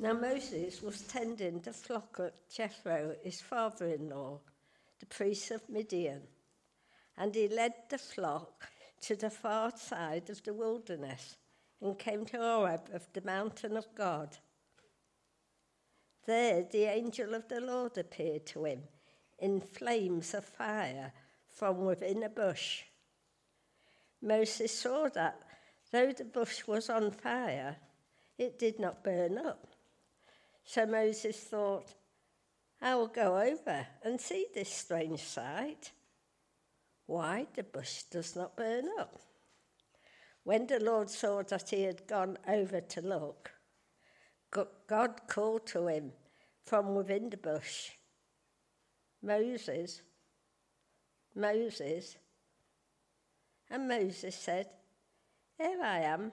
Now Moses was tending the flock at Jethro, his father in law, the priest of Midian, and he led the flock to the far side of the wilderness and came to Horeb of the mountain of God. There the angel of the Lord appeared to him in flames of fire from within a bush. Moses saw that though the bush was on fire, it did not burn up. So Moses thought, I will go over and see this strange sight. Why the bush does not burn up. When the Lord saw that he had gone over to look, God called to him from within the bush, Moses, Moses. And Moses said, Here I am.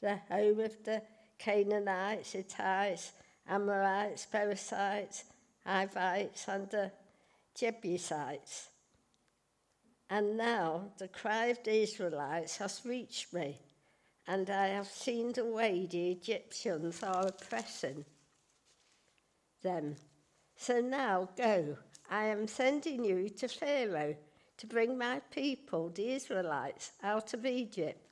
the home of the Canaanites, Hittites, Amorites, Perizzites, Hivites, and the Jebusites. And now the cry of the Israelites has reached me, and I have seen the way the Egyptians are oppressing them. So now go, I am sending you to Pharaoh to bring my people, the Israelites, out of Egypt.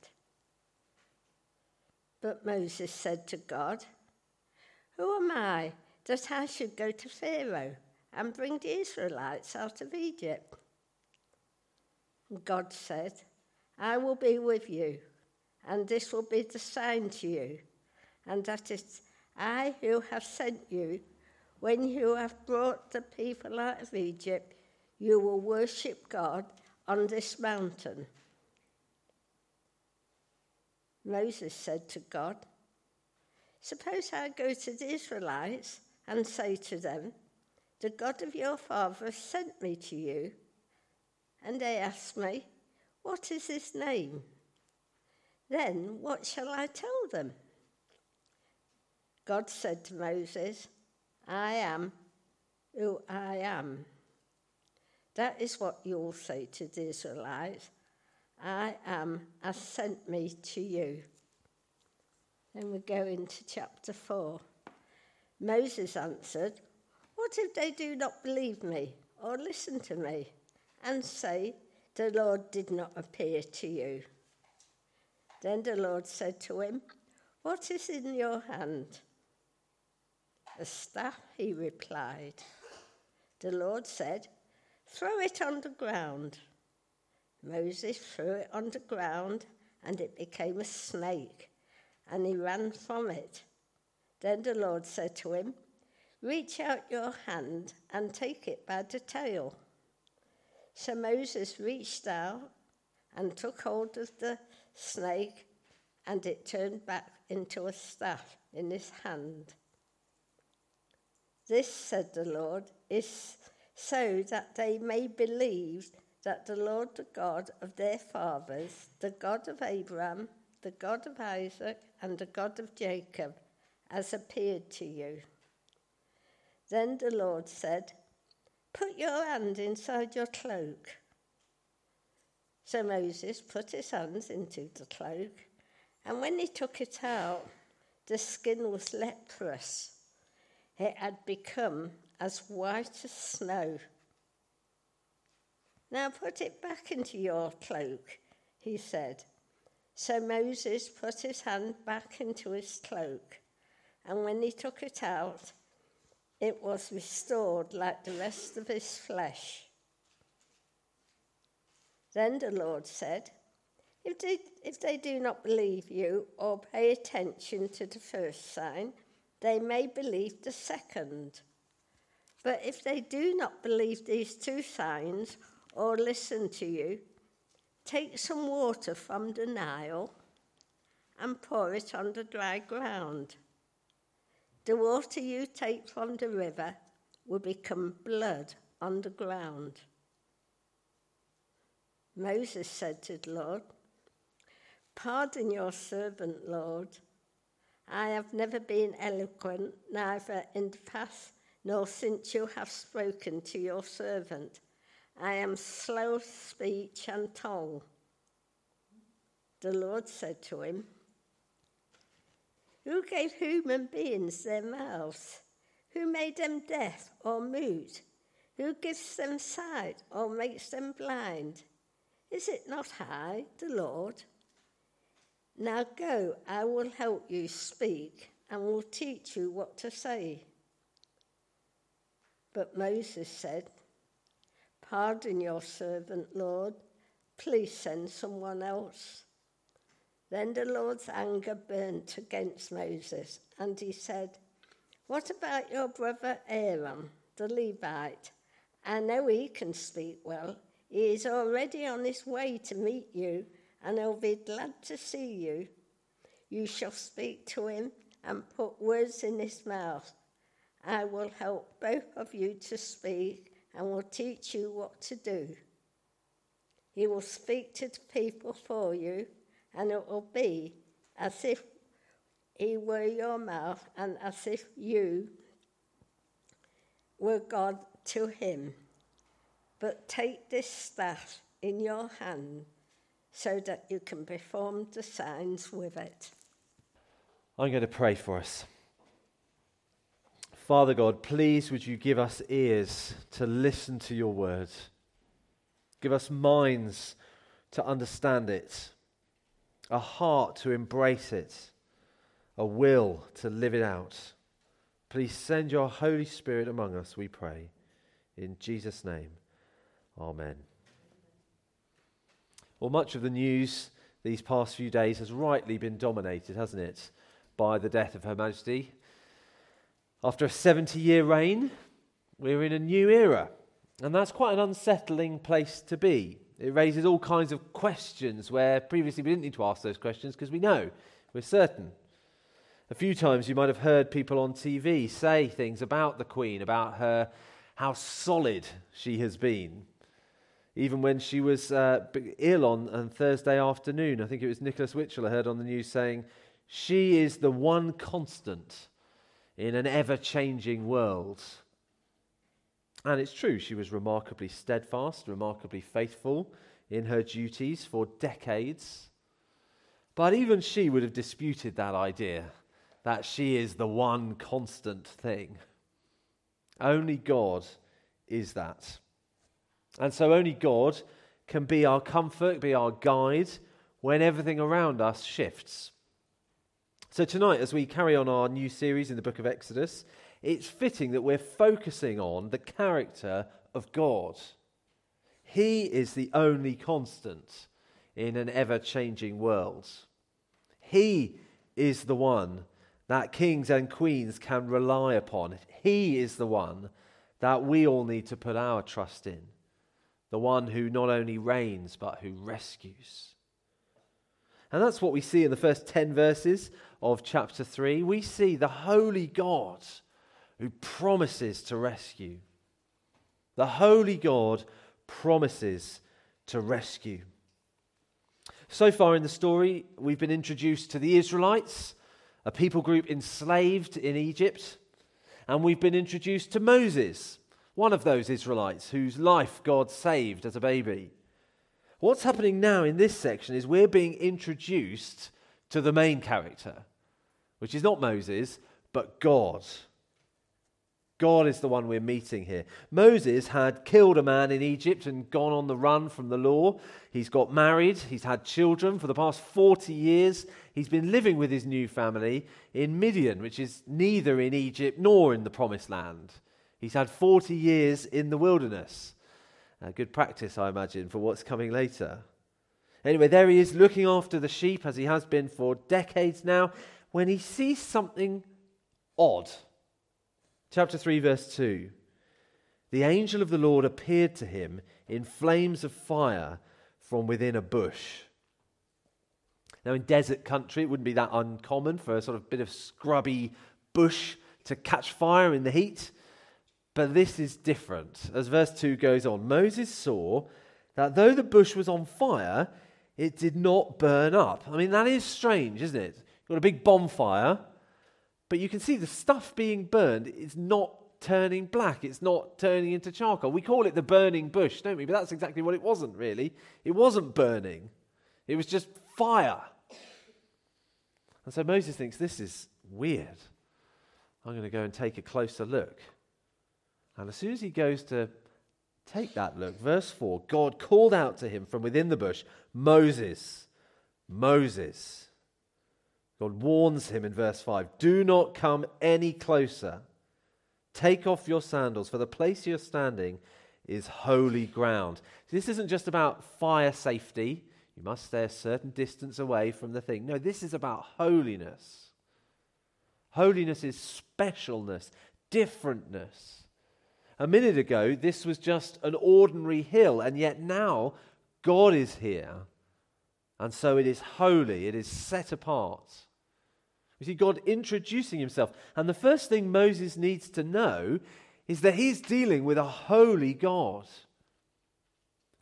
But Moses said to God, Who am I that I should go to Pharaoh and bring the Israelites out of Egypt? God said, I will be with you, and this will be the sign to you, and that it's I who have sent you. When you have brought the people out of Egypt, you will worship God on this mountain. Moses said to God, Suppose I go to the Israelites and say to them, The God of your father sent me to you. And they ask me, What is his name? Then what shall I tell them? God said to Moses, I am who I am. That is what you will say to the Israelites I am has sent me to you. Then we go into chapter 4. Moses answered, What if they do not believe me or listen to me and say, The Lord did not appear to you? Then the Lord said to him, What is in your hand? A staff, he replied. The Lord said, Throw it on the ground. Moses threw it on the ground and it became a snake, and he ran from it. Then the Lord said to him, Reach out your hand and take it by the tail. So Moses reached out and took hold of the snake, and it turned back into a staff in his hand. This, said the Lord, is so that they may believe that the Lord, the God of their fathers, the God of Abraham, the God of Isaac, and the God of Jacob, has appeared to you. Then the Lord said, Put your hand inside your cloak. So Moses put his hands into the cloak, and when he took it out, the skin was leprous. It had become as white as snow. Now put it back into your cloak, he said. So Moses put his hand back into his cloak, and when he took it out, it was restored like the rest of his flesh. Then the Lord said, if they, if they do not believe you or pay attention to the first sign, they may believe the second. But if they do not believe these two signs or listen to you, take some water from the Nile and pour it on the dry ground. The water you take from the river will become blood on the ground. Moses said to the Lord, Pardon your servant, Lord. I have never been eloquent, neither in the past nor since you have spoken to your servant. I am slow of speech and tongue. The Lord said to him, who gave human beings their mouths? Who made them deaf or mute? Who gives them sight or makes them blind? Is it not I, the Lord? Now go, I will help you speak and will teach you what to say. But Moses said, Pardon your servant, Lord. Please send someone else. Then the Lord's anger burnt against Moses, and he said, What about your brother Aaron, the Levite? I know he can speak well. He is already on his way to meet you, and he'll be glad to see you. You shall speak to him and put words in his mouth. I will help both of you to speak and will teach you what to do. He will speak to the people for you and it will be as if he were your mouth and as if you were God to him. But take this staff in your hand so that you can perform the signs with it. I'm going to pray for us. Father God, please would you give us ears to listen to your word? Give us minds to understand it a heart to embrace it, a will to live it out. Please send your Holy Spirit among us, we pray. In Jesus' name, Amen. Well, much of the news these past few days has rightly been dominated, hasn't it, by the death of Her Majesty. After a 70 year reign, we're in a new era, and that's quite an unsettling place to be. It raises all kinds of questions where previously we didn't need to ask those questions because we know, we're certain. A few times you might have heard people on TV say things about the Queen, about her, how solid she has been. Even when she was uh, ill on, on Thursday afternoon, I think it was Nicholas Witchell I heard on the news saying, She is the one constant in an ever changing world. And it's true, she was remarkably steadfast, remarkably faithful in her duties for decades. But even she would have disputed that idea that she is the one constant thing. Only God is that. And so only God can be our comfort, be our guide when everything around us shifts. So tonight, as we carry on our new series in the book of Exodus, it's fitting that we're focusing on the character of God. He is the only constant in an ever changing world. He is the one that kings and queens can rely upon. He is the one that we all need to put our trust in. The one who not only reigns, but who rescues. And that's what we see in the first 10 verses of chapter 3. We see the holy God who promises to rescue. The holy God promises to rescue. So far in the story, we've been introduced to the Israelites, a people group enslaved in Egypt, and we've been introduced to Moses, one of those Israelites whose life God saved as a baby. What's happening now in this section is we're being introduced to the main character, which is not Moses, but God. God is the one we're meeting here. Moses had killed a man in Egypt and gone on the run from the law. He's got married, he's had children. For the past 40 years, he's been living with his new family in Midian, which is neither in Egypt nor in the promised land. He's had 40 years in the wilderness. A good practice, I imagine, for what's coming later. Anyway, there he is looking after the sheep as he has been for decades now when he sees something odd. Chapter 3, verse 2. The angel of the Lord appeared to him in flames of fire from within a bush. Now, in desert country, it wouldn't be that uncommon for a sort of bit of scrubby bush to catch fire in the heat. But this is different. As verse 2 goes on, Moses saw that though the bush was on fire, it did not burn up. I mean, that is strange, isn't it? You've got a big bonfire, but you can see the stuff being burned is not turning black. It's not turning into charcoal. We call it the burning bush, don't we? But that's exactly what it wasn't, really. It wasn't burning, it was just fire. And so Moses thinks this is weird. I'm going to go and take a closer look. And as soon as he goes to take that look, verse 4 God called out to him from within the bush, Moses, Moses. God warns him in verse 5 Do not come any closer. Take off your sandals, for the place you're standing is holy ground. This isn't just about fire safety. You must stay a certain distance away from the thing. No, this is about holiness. Holiness is specialness, differentness. A minute ago, this was just an ordinary hill, and yet now God is here. And so it is holy, it is set apart. We see God introducing himself. And the first thing Moses needs to know is that he's dealing with a holy God.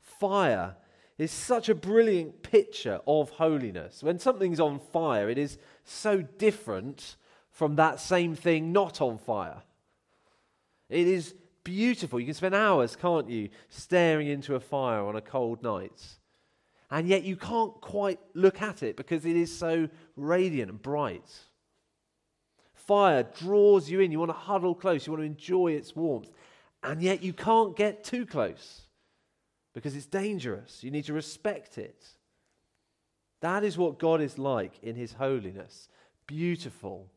Fire is such a brilliant picture of holiness. When something's on fire, it is so different from that same thing not on fire. It is beautiful. You can spend hours, can't you, staring into a fire on a cold night. And yet you can't quite look at it because it is so radiant and bright. Fire draws you in. You want to huddle close. You want to enjoy its warmth. And yet you can't get too close because it's dangerous. You need to respect it. That is what God is like in his holiness beautiful,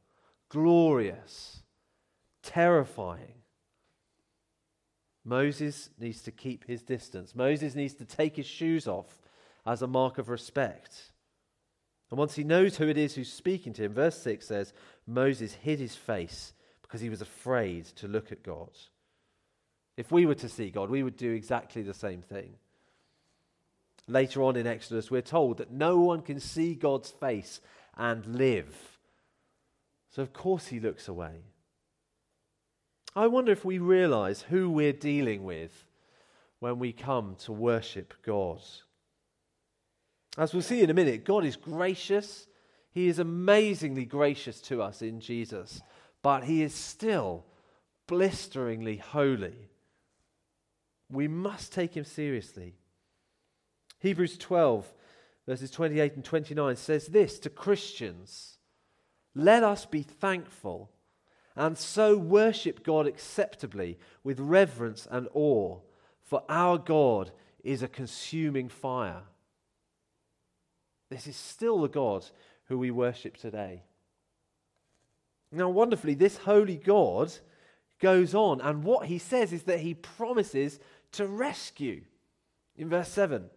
glorious, terrifying. Moses needs to keep his distance. Moses needs to take his shoes off as a mark of respect. And once he knows who it is who's speaking to him, verse 6 says, Moses hid his face because he was afraid to look at God. If we were to see God, we would do exactly the same thing. Later on in Exodus, we're told that no one can see God's face and live. So, of course, he looks away. I wonder if we realize who we're dealing with when we come to worship God. As we'll see in a minute, God is gracious. He is amazingly gracious to us in Jesus, but He is still blisteringly holy. We must take Him seriously. Hebrews 12, verses 28 and 29 says this to Christians Let us be thankful and so worship God acceptably with reverence and awe, for our God is a consuming fire. This is still the God who we worship today. Now, wonderfully, this holy God goes on, and what he says is that he promises to rescue. In verse 7,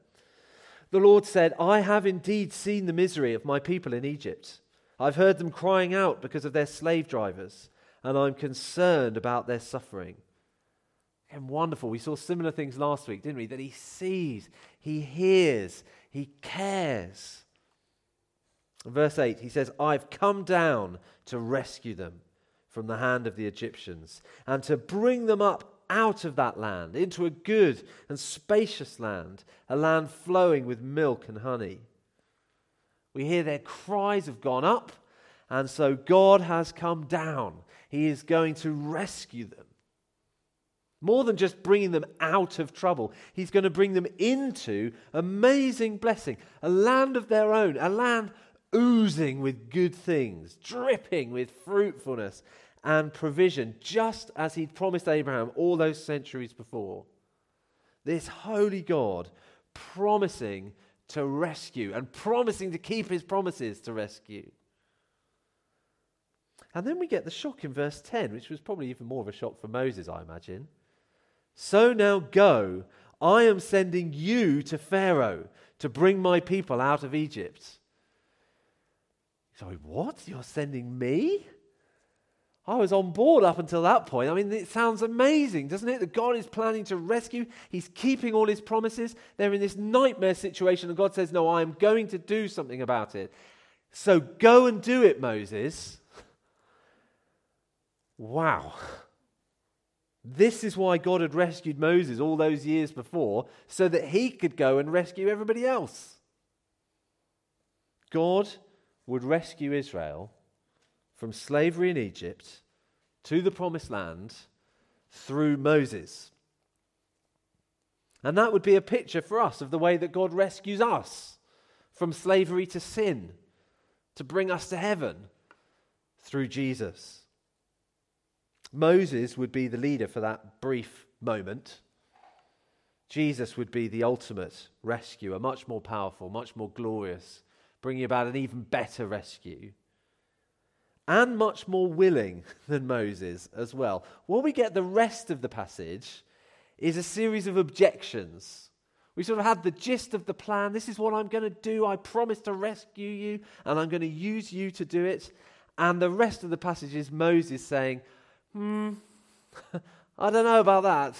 the Lord said, I have indeed seen the misery of my people in Egypt. I've heard them crying out because of their slave drivers, and I'm concerned about their suffering. And wonderful. We saw similar things last week, didn't we? That he sees, he hears, he cares. Verse 8, he says, I've come down to rescue them from the hand of the Egyptians and to bring them up out of that land into a good and spacious land, a land flowing with milk and honey. We hear their cries have gone up, and so God has come down. He is going to rescue them. More than just bringing them out of trouble, he's going to bring them into amazing blessing, a land of their own, a land oozing with good things, dripping with fruitfulness, and provision, just as he'd promised Abraham all those centuries before. This holy God promising to rescue and promising to keep his promises to rescue. And then we get the shock in verse 10, which was probably even more of a shock for Moses, I imagine. So now go, I am sending you to Pharaoh to bring my people out of Egypt. Sorry, what? You're sending me? I was on board up until that point. I mean, it sounds amazing, doesn't it? That God is planning to rescue. He's keeping all his promises. They're in this nightmare situation, and God says, No, I am going to do something about it. So go and do it, Moses. Wow. This is why God had rescued Moses all those years before, so that he could go and rescue everybody else. God would rescue Israel from slavery in Egypt to the promised land through Moses. And that would be a picture for us of the way that God rescues us from slavery to sin to bring us to heaven through Jesus. Moses would be the leader for that brief moment. Jesus would be the ultimate rescuer, much more powerful, much more glorious, bringing about an even better rescue. And much more willing than Moses as well. What we get the rest of the passage is a series of objections. We sort of had the gist of the plan. This is what I'm going to do. I promise to rescue you, and I'm going to use you to do it. And the rest of the passage is Moses saying, Hmm, I don't know about that.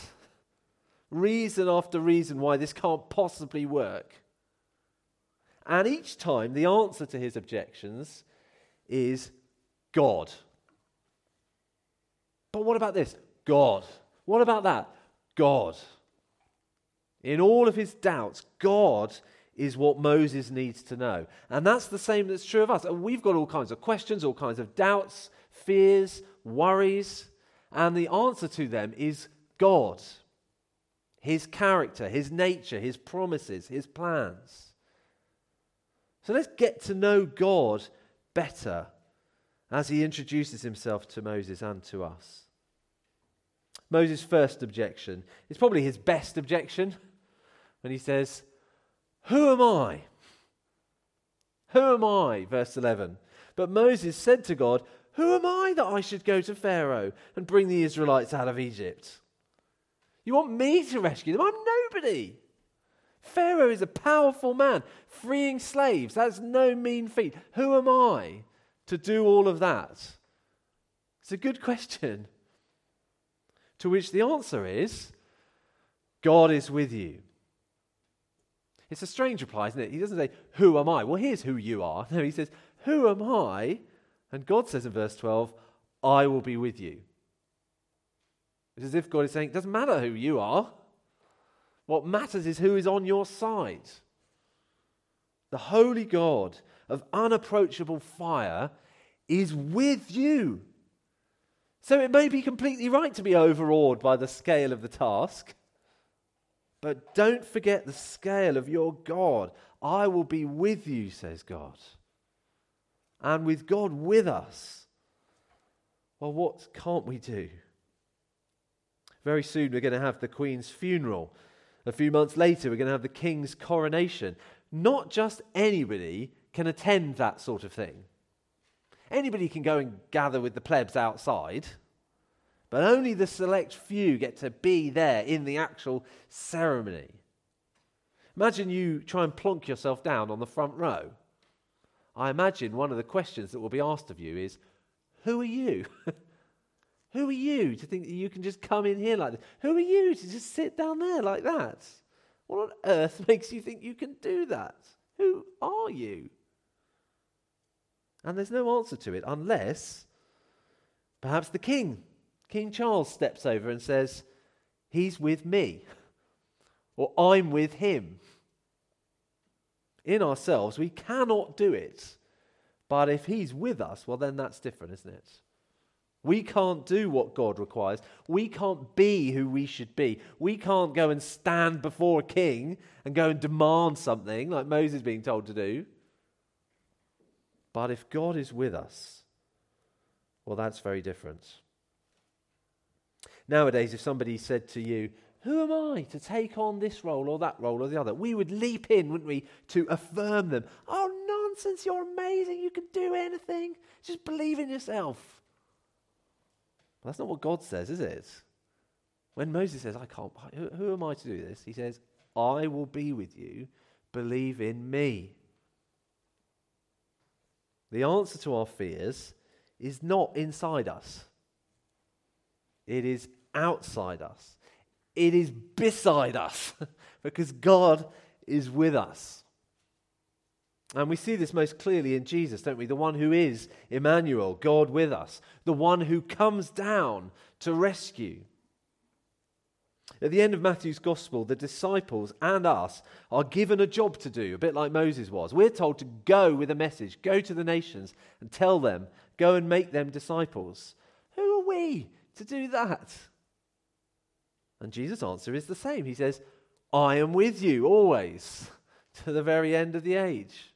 Reason after reason why this can't possibly work. And each time, the answer to his objections is God. But what about this? God. What about that? God. In all of his doubts, God is what Moses needs to know. And that's the same that's true of us. And we've got all kinds of questions, all kinds of doubts, fears, worries, and the answer to them is God, His character, His nature, His promises, His plans. So let's get to know God better as He introduces Himself to Moses and to us. Moses' first objection is probably his best objection when he says, Who am I? Who am I? Verse 11. But Moses said to God, who am I that I should go to Pharaoh and bring the Israelites out of Egypt? You want me to rescue them? I'm nobody. Pharaoh is a powerful man, freeing slaves. That's no mean feat. Who am I to do all of that? It's a good question. To which the answer is God is with you. It's a strange reply, isn't it? He doesn't say, Who am I? Well, here's who you are. No, he says, Who am I and God says in verse 12, I will be with you. It's as if God is saying, it doesn't matter who you are. What matters is who is on your side. The holy God of unapproachable fire is with you. So it may be completely right to be overawed by the scale of the task, but don't forget the scale of your God. I will be with you, says God and with God with us, well, what can't we do? Very soon we're going to have the Queen's funeral. A few months later, we're going to have the King's coronation. Not just anybody can attend that sort of thing. Anybody can go and gather with the plebs outside, but only the select few get to be there in the actual ceremony. Imagine you try and plonk yourself down on the front row. I imagine one of the questions that will be asked of you is Who are you? Who are you to think that you can just come in here like this? Who are you to just sit down there like that? What on earth makes you think you can do that? Who are you? And there's no answer to it unless perhaps the king, King Charles, steps over and says, He's with me, or I'm with him in ourselves. We cannot do it. But if He's with us, well, then that's different, isn't it? We can't do what God requires. We can't be who we should be. We can't go and stand before a king and go and demand something like Moses being told to do. But if God is with us, Well, that's very different. Nowadays, if somebody said to you, Who am I to take on this role or that role or the other? We would leap in, wouldn't we, to affirm them. Oh, nonsense, you're amazing, you can do anything. Just believe in yourself. Well, that's not what God says, is it? When Moses says, I can't, who, who am I to do this? He says, I will be with you, believe in me. The answer to our fears is not inside us, it is outside us, it is beside us, because God is with us. And we see this most clearly in Jesus, don't we? The one who is Emmanuel, God with us, the one who comes down to rescue. At the end of Matthew's gospel, the disciples and us are given a job to do, a bit like Moses was. We're told to go with a message, go to the nations and tell them, go and make them disciples. Who are we to do that? And Jesus' answer is the same. He says, I am with you always to the very end of the age.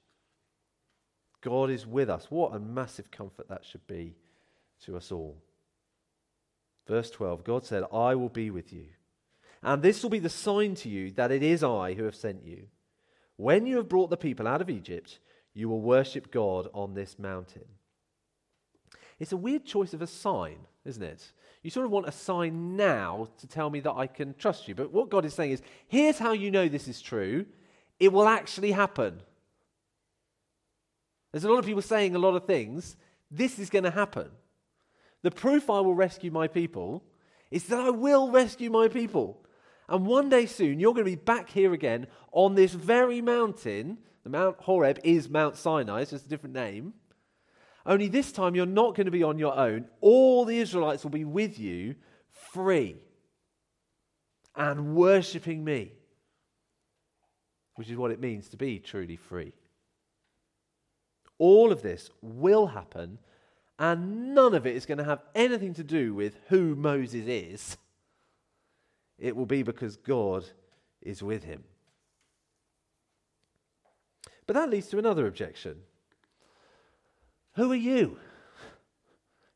God is with us. What a massive comfort that should be to us all. Verse 12 God said, I will be with you and this will be the sign to you that it is I who have sent you. When you have brought the people out of Egypt, you will worship God on this mountain. It's a weird choice of a sign, isn't it? You sort of want a sign now to tell me that I can trust you. But what God is saying is here's how you know this is true it will actually happen. There's a lot of people saying a lot of things. This is going to happen. The proof I will rescue my people is that I will rescue my people. And one day soon, you're going to be back here again on this very mountain. The Mount Horeb is Mount Sinai, it's just a different name. Only this time, you're not going to be on your own. All the Israelites will be with you free and worshipping me, which is what it means to be truly free. All of this will happen, and none of it is going to have anything to do with who Moses is it will be because God is with him. But that leads to another objection. Who are you?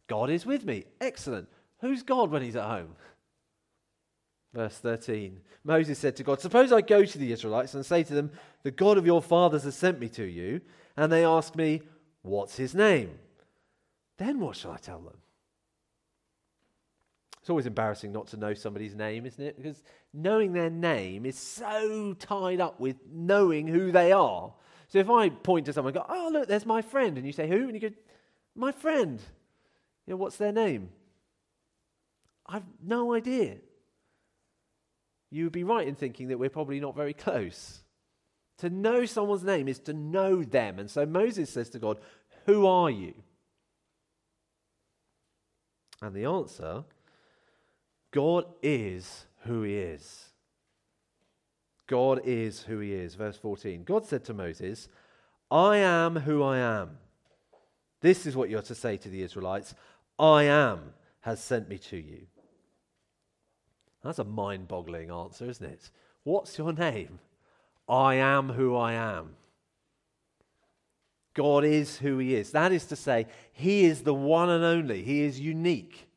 God is with me. Excellent. Who's God when he's at home? Verse 13 Moses said to God, Suppose I go to the Israelites and say to them, The God of your fathers has sent me to you, and they ask me, What's his name? Then what shall I tell them? It's always embarrassing not to know somebody's name, isn't it? Because knowing their name is so tied up with knowing who they are. So if I point to someone and go, oh, look, there's my friend, and you say, who? And you go, my friend. You know, what's their name? I've no idea. You would be right in thinking that we're probably not very close. To know someone's name is to know them. And so Moses says to God, Who are you? And the answer God is who he is. God is who he is. Verse 14 God said to Moses, I am who I am. This is what you're to say to the Israelites I am has sent me to you. That's a mind boggling answer, isn't it? What's your name? I am who I am. God is who He is. That is to say, He is the one and only. He is unique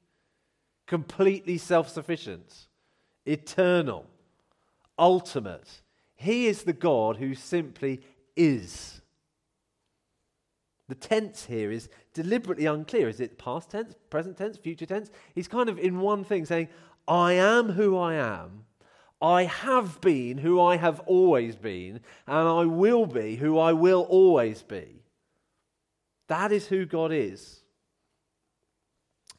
completely self sufficient, eternal, ultimate. He is the God who simply is. The tense here is deliberately unclear. Is it past tense, present tense, future tense? He's kind of in one thing saying, I am who I am. I have been who I have always been, and I will be who I will always be. That is who God is.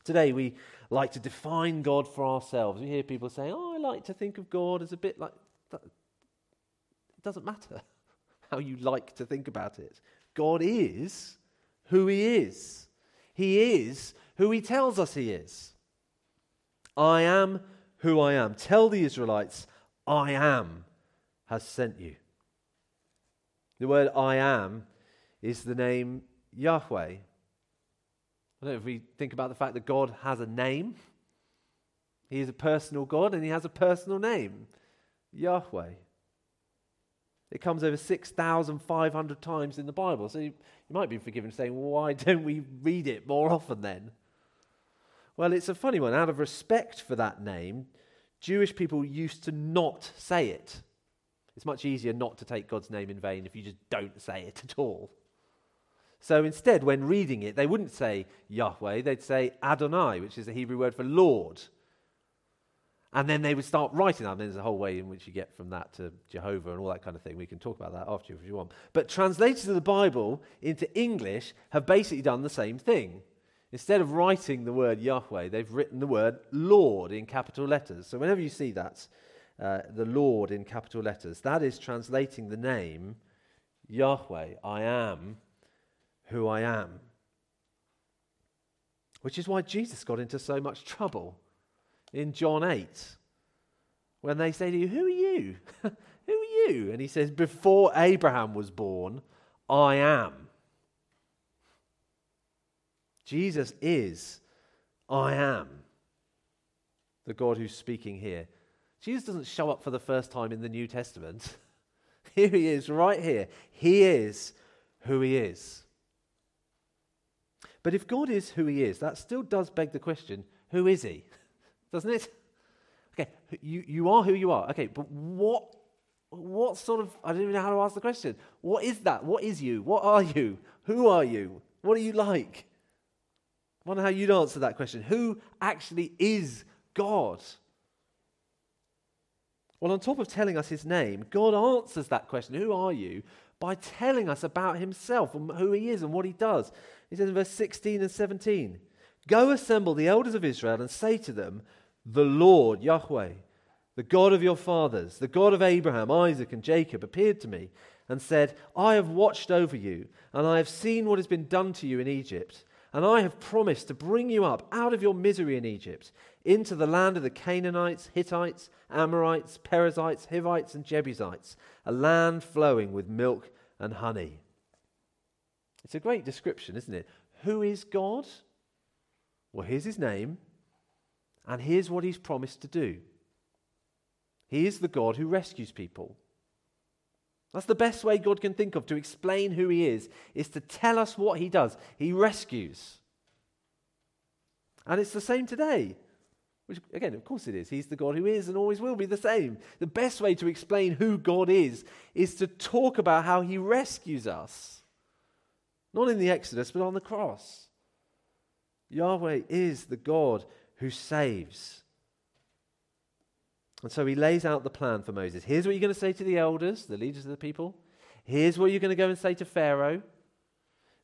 Today, we like to define God for ourselves. We hear people saying, Oh, I like to think of God as a bit like. It doesn't matter how you like to think about it. God is who He is, He is who He tells us He is. I am who I am. Tell the Israelites, I am has sent you. The word I am is the name Yahweh I don't know if we think about the fact that God has a name. He is a personal God and he has a personal name Yahweh. It comes over 6,500 times in the Bible. So you, you might be forgiven saying, well, why don't we read it more often then? Well, it's a funny one. Out of respect for that name, Jewish people used to not say it. It's much easier not to take God's name in vain if you just don't say it at all. So instead, when reading it, they wouldn't say Yahweh, they'd say Adonai, which is the Hebrew word for Lord. And then they would start writing that. And there's a whole way in which you get from that to Jehovah and all that kind of thing. We can talk about that after if you want. But translators of the Bible into English have basically done the same thing. Instead of writing the word Yahweh, they've written the word Lord in capital letters. So whenever you see that, uh, the Lord in capital letters, that is translating the name Yahweh, I am who I am. Which is why Jesus got into so much trouble in John 8 when they say to you, Who are you? Who are you? And he says, Before Abraham was born, I am. Jesus is I am, the God who's speaking here. Jesus doesn't show up for the first time in the New Testament. here he is, right here. He is who he is. But if God is who he is, that still does beg the question who is he? Doesn't it? Okay, you, you are who you are. Okay, but what, what sort of, I don't even know how to ask the question. What is that? What is you? What are you? Who are you? What are you like? I wonder how you'd answer that question. Who actually is God? Well, on top of telling us his name, God answers that question, Who are you? by telling us about himself and who he is and what he does. He says in verse 16 and 17 Go assemble the elders of Israel and say to them, The Lord, Yahweh, the God of your fathers, the God of Abraham, Isaac, and Jacob, appeared to me and said, I have watched over you, and I have seen what has been done to you in Egypt. And I have promised to bring you up out of your misery in Egypt into the land of the Canaanites, Hittites, Amorites, Perizzites, Hivites, and Jebusites, a land flowing with milk and honey. It's a great description, isn't it? Who is God? Well, here's his name, and here's what he's promised to do. He is the God who rescues people. That's the best way God can think of to explain who he is, is to tell us what he does. He rescues. And it's the same today. Which, again, of course it is. He's the God who is and always will be the same. The best way to explain who God is is to talk about how he rescues us. Not in the Exodus, but on the cross. Yahweh is the God who saves. And so he lays out the plan for Moses. Here's what you're going to say to the elders, the leaders of the people. Here's what you're going to go and say to Pharaoh.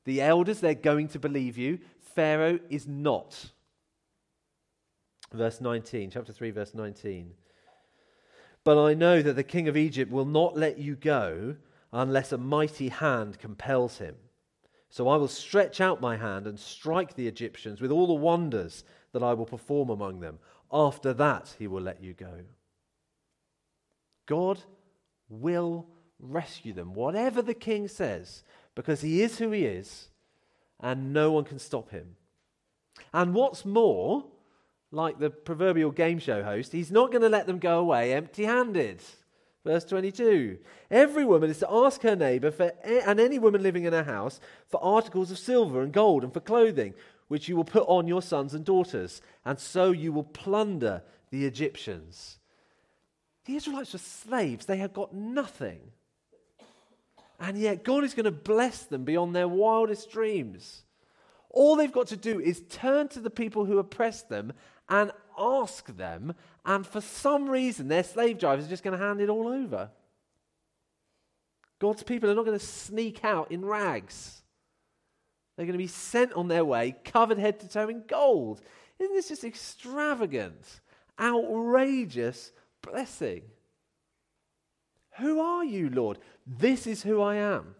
The elders, they're going to believe you. Pharaoh is not. Verse 19, chapter 3, verse 19. But I know that the king of Egypt will not let you go unless a mighty hand compels him. So I will stretch out my hand and strike the Egyptians with all the wonders that I will perform among them. After that, he will let you go. God will rescue them, whatever the king says, because he is who he is and no one can stop him. And what's more, like the proverbial game show host, he's not going to let them go away empty handed. Verse 22 Every woman is to ask her neighbor for, and any woman living in her house for articles of silver and gold and for clothing, which you will put on your sons and daughters, and so you will plunder the Egyptians. The Israelites were slaves, they had got nothing. And yet, God is going to bless them beyond their wildest dreams. All they've got to do is turn to the people who oppress them and ask them, and for some reason, their slave drivers are just going to hand it all over. God's people are not going to sneak out in rags. They're going to be sent on their way, covered head to toe in gold. Isn't this just extravagant, outrageous blessing? Who are you, Lord? This is who I am.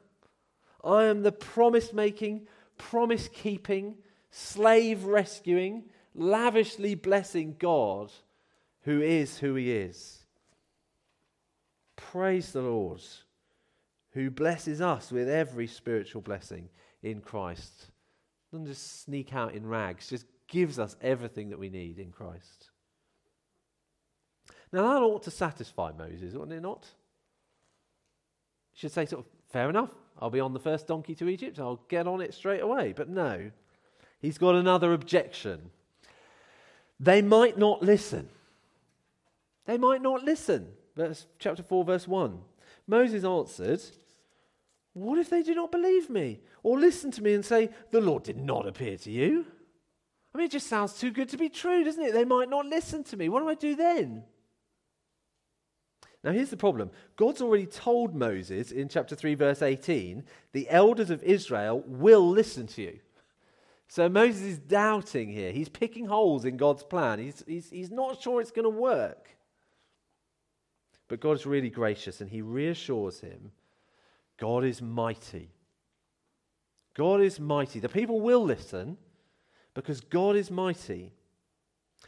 I am the promise making, promise keeping, slave rescuing, lavishly blessing God who is who he is. Praise the Lord, who blesses us with every spiritual blessing in Christ. Doesn't just sneak out in rags, just gives us everything that we need in Christ. Now, that ought to satisfy Moses, ought it not? Should say, sort of, fair enough, I'll be on the first donkey to Egypt, I'll get on it straight away. But no, he's got another objection. they might not listen. They might not listen. Verse, chapter 4, verse 1. Moses answered, What if they do not believe me? Or listen to me and say, The Lord did not appear to you? I mean, it just sounds too good to be true, doesn't it? They might not listen to me. What do I do then? Now, here's the problem God's already told Moses in chapter 3, verse 18, the elders of Israel will listen to you. So Moses is doubting here. He's picking holes in God's plan. He's, he's, he's not sure it's going to work. But God is really gracious and he reassures him God is mighty. God is mighty. The people will listen because God is mighty.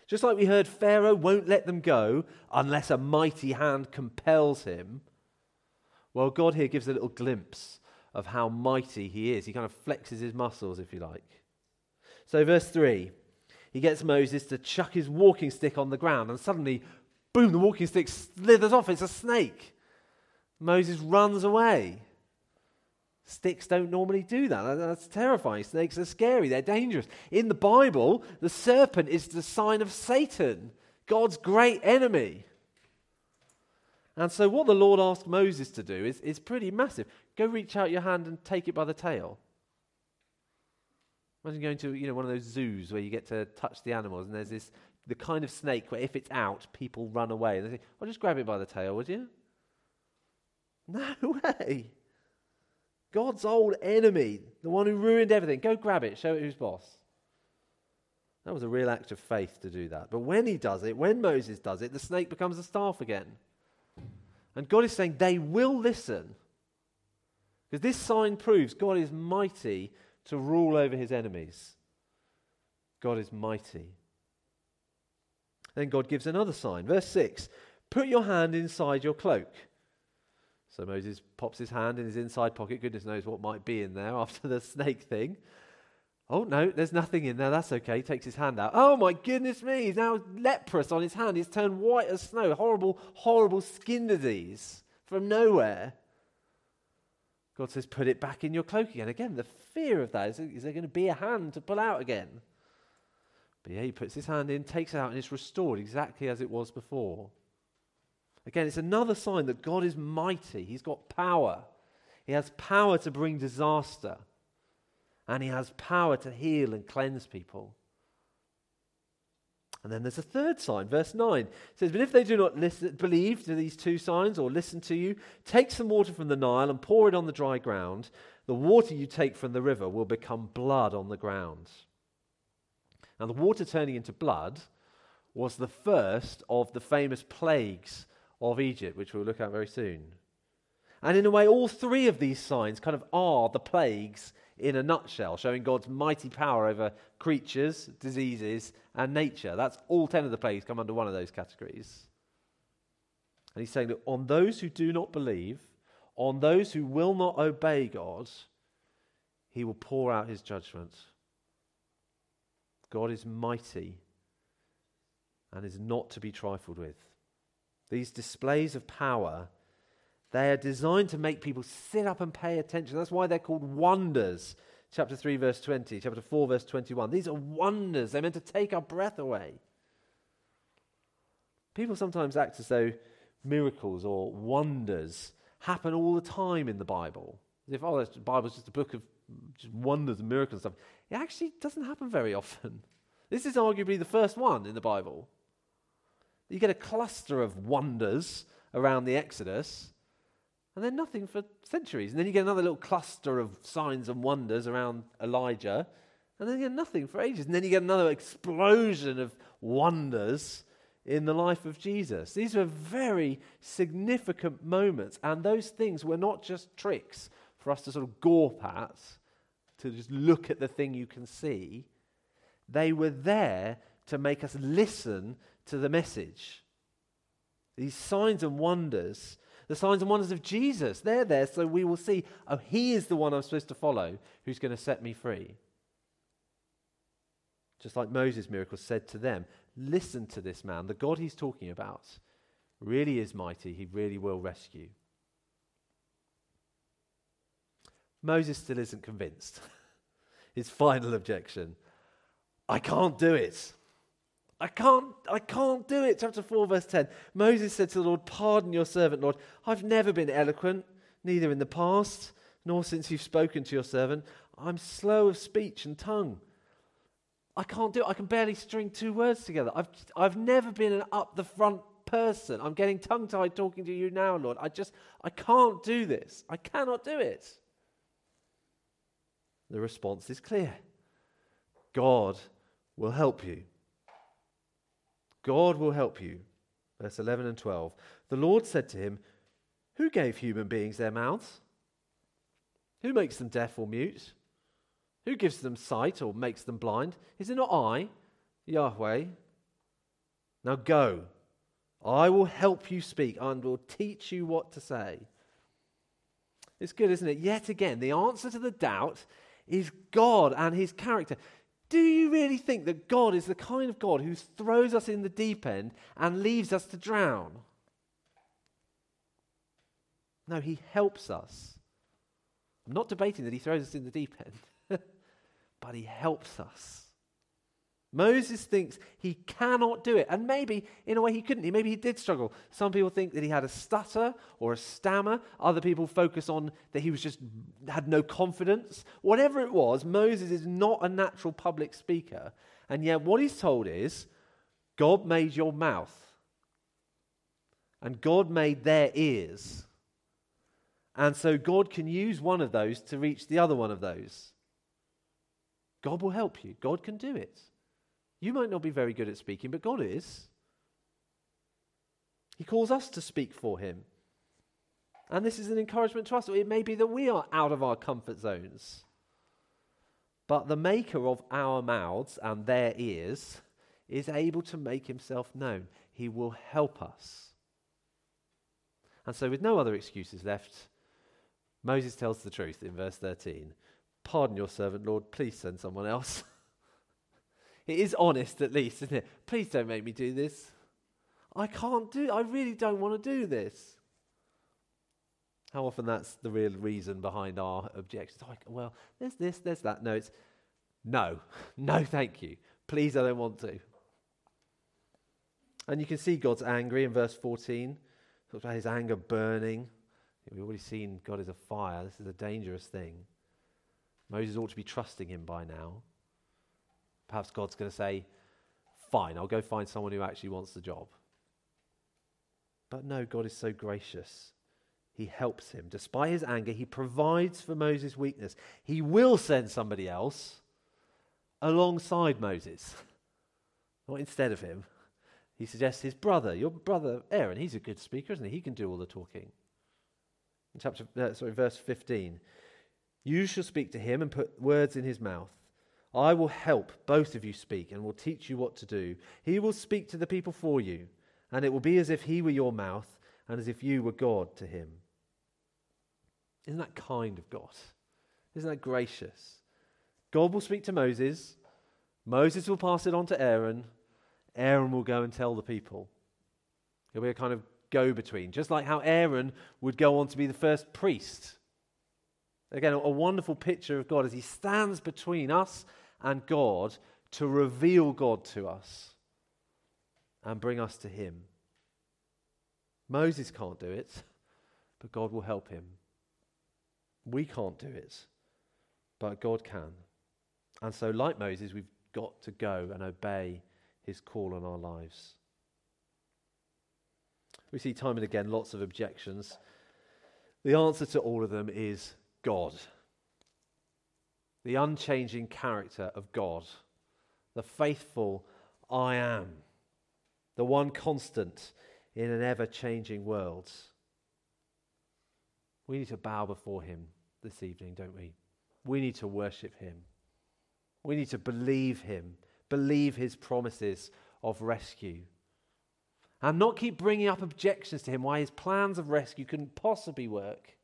Just like we heard, Pharaoh won't let them go unless a mighty hand compels him. Well, God here gives a little glimpse of how mighty he is. He kind of flexes his muscles, if you like. So, verse 3 he gets Moses to chuck his walking stick on the ground, and suddenly, boom, the walking stick slithers off. It's a snake. Moses runs away. Sticks don't normally do that. That's terrifying. Snakes are scary, they're dangerous. In the Bible, the serpent is the sign of Satan, God's great enemy. And so, what the Lord asked Moses to do is, is pretty massive. Go reach out your hand and take it by the tail. Imagine going to you know, one of those zoos where you get to touch the animals, and there's this the kind of snake where if it's out, people run away. And they say, "I'll just grab it by the tail, would you?" No way. God's old enemy, the one who ruined everything. Go grab it, show it who's boss. That was a real act of faith to do that. But when he does it, when Moses does it, the snake becomes a staff again. And God is saying they will listen. Because this sign proves God is mighty to rule over his enemies. God is mighty. Then God gives another sign. Verse 6 Put your hand inside your cloak. So Moses pops his hand in his inside pocket. Goodness knows what might be in there after the snake thing. Oh, no, there's nothing in there. That's okay. He takes his hand out. Oh, my goodness me. He's now leprous on his hand. He's turned white as snow. Horrible, horrible skin disease from nowhere. God says, put it back in your cloak again. Again, the fear of that is, is there going to be a hand to pull out again? But yeah, he puts his hand in, takes it out, and it's restored exactly as it was before. Again, it's another sign that God is mighty. He's got power. He has power to bring disaster. And he has power to heal and cleanse people. And then there's a third sign, verse 9. It says, But if they do not listen, believe to these two signs or listen to you, take some water from the Nile and pour it on the dry ground. The water you take from the river will become blood on the ground. Now, the water turning into blood was the first of the famous plagues of Egypt, which we'll look at very soon. And in a way, all three of these signs kind of are the plagues in a nutshell, showing God's mighty power over creatures, diseases, and nature. That's all 10 of the plagues come under one of those categories. And he's saying that on those who do not believe, on those who will not obey God, he will pour out his judgment. God is mighty and is not to be trifled with. These displays of power, they are designed to make people sit up and pay attention. That's why they're called wonders. Chapter 3, verse 20, chapter 4, verse 21. These are wonders. They're meant to take our breath away. People sometimes act as though miracles or wonders happen all the time in the Bible. As if, oh, the Bible's just a book of just wonders and miracles and stuff. It actually doesn't happen very often. This is arguably the first one in the Bible. You get a cluster of wonders around the Exodus, and then nothing for centuries. And then you get another little cluster of signs and wonders around Elijah, and then you get nothing for ages. And then you get another explosion of wonders in the life of Jesus. These were very significant moments, and those things were not just tricks for us to sort of gawp at, to just look at the thing you can see. They were there to make us listen to the message. These signs and wonders, the signs and wonders of Jesus, they're there so we will see, oh, he is the one I'm supposed to follow who's going to set me free. Just like Moses' miracle said to them, listen to this man. The God he's talking about really is mighty. He really will rescue. Moses still isn't convinced. His final objection I can't do it. I can't, I can't do it. Chapter 4, verse 10. Moses said to the Lord, Pardon your servant, Lord. I've never been eloquent, neither in the past, nor since you've spoken to your servant. I'm slow of speech and tongue. I can't do it. I can barely string two words together. I've, I've never been an up the front person. I'm getting tongue tied talking to you now, Lord. I just, I can't do this. I cannot do it. The response is clear God will help you. God will help you. Verse 11 and 12. The Lord said to him, Who gave human beings their mouths? Who makes them deaf or mute? Who gives them sight or makes them blind? Is it not I, Yahweh? Now go. I will help you speak and will teach you what to say. It's good, isn't it? Yet again, the answer to the doubt is God and his character. Do you really think that God is the kind of God who throws us in the deep end and leaves us to drown? No, he helps us. I'm not debating that he throws us in the deep end, but he helps us. Moses thinks he cannot do it. And maybe, in a way, he couldn't. Maybe he did struggle. Some people think that he had a stutter or a stammer. Other people focus on that he was just had no confidence. Whatever it was, Moses is not a natural public speaker. And yet, what he's told is God made your mouth, and God made their ears. And so, God can use one of those to reach the other one of those. God will help you, God can do it. You might not be very good at speaking, but God is. He calls us to speak for Him. And this is an encouragement to us. It may be that we are out of our comfort zones. But the maker of our mouths and their ears is able to make himself known. He will help us. And so, with no other excuses left, Moses tells the truth in verse 13 Pardon your servant, Lord, please send someone else. It is honest, at least, isn't it? Please don't make me do this. I can't do I really don't want to do this. How often that's the real reason behind our objections. Like, well, there's this, there's that. No, it's no, no, thank you. Please, I don't want to. And you can see God's angry in verse 14. Talks about his anger burning. We've already seen God is a fire. This is a dangerous thing. Moses ought to be trusting him by now. Perhaps God's going to say, Fine, I'll go find someone who actually wants the job. But no, God is so gracious. He helps him. Despite his anger, he provides for Moses' weakness. He will send somebody else alongside Moses, not instead of him. He suggests his brother, your brother Aaron. He's a good speaker, isn't he? He can do all the talking. In chapter, uh, sorry, verse 15, you shall speak to him and put words in his mouth. I will help both of you speak and will teach you what to do. He will speak to the people for you, and it will be as if he were your mouth and as if you were God to him. Isn't that kind of God? Isn't that gracious? God will speak to Moses. Moses will pass it on to Aaron. Aaron will go and tell the people. He'll be a kind of go between, just like how Aaron would go on to be the first priest. Again, a wonderful picture of God as he stands between us and God to reveal God to us and bring us to Him. Moses can't do it, but God will help him. We can't do it, but God can. And so, like Moses, we've got to go and obey his call on our lives. We see time and again lots of objections. The answer to all of them is God the unchanging character of God, the faithful I am, the one constant in an ever changing world. We need to bow before Him this evening, don't we? We need to worship Him. We need to believe Him, believe His promises of rescue. And not keep bringing up objections to Him why His plans of rescue couldn't possibly work.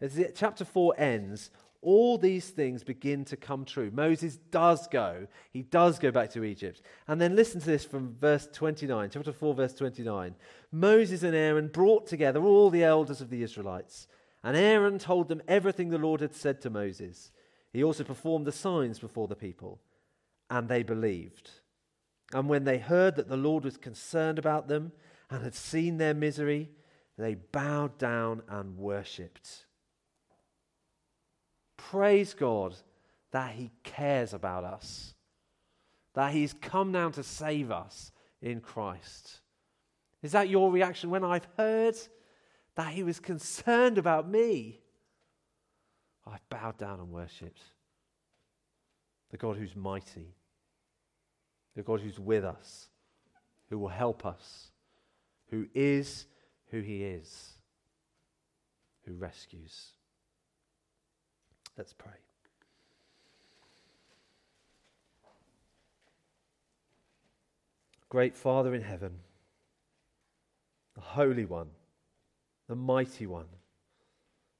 As chapter 4 ends, all these things begin to come true. Moses does go. He does go back to Egypt. And then listen to this from verse 29, chapter 4, verse 29. Moses and Aaron brought together all the elders of the Israelites, and Aaron told them everything the Lord had said to Moses. He also performed the signs before the people, and they believed. And when they heard that the Lord was concerned about them and had seen their misery, they bowed down and worshipped. Praise God that He cares about us, that He's come down to save us in Christ. Is that your reaction when I've heard that He was concerned about me? I've bowed down and worshipped the God who's mighty, the God who's with us, who will help us, who is who He is, who rescues. Let's pray. Great Father in heaven, the Holy One, the Mighty One,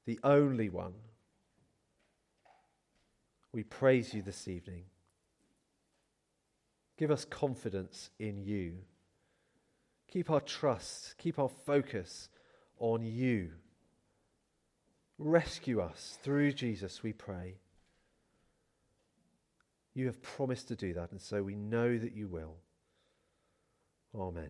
the only One, we praise you this evening. Give us confidence in you. Keep our trust, keep our focus on you. Rescue us through Jesus, we pray. You have promised to do that, and so we know that you will. Amen.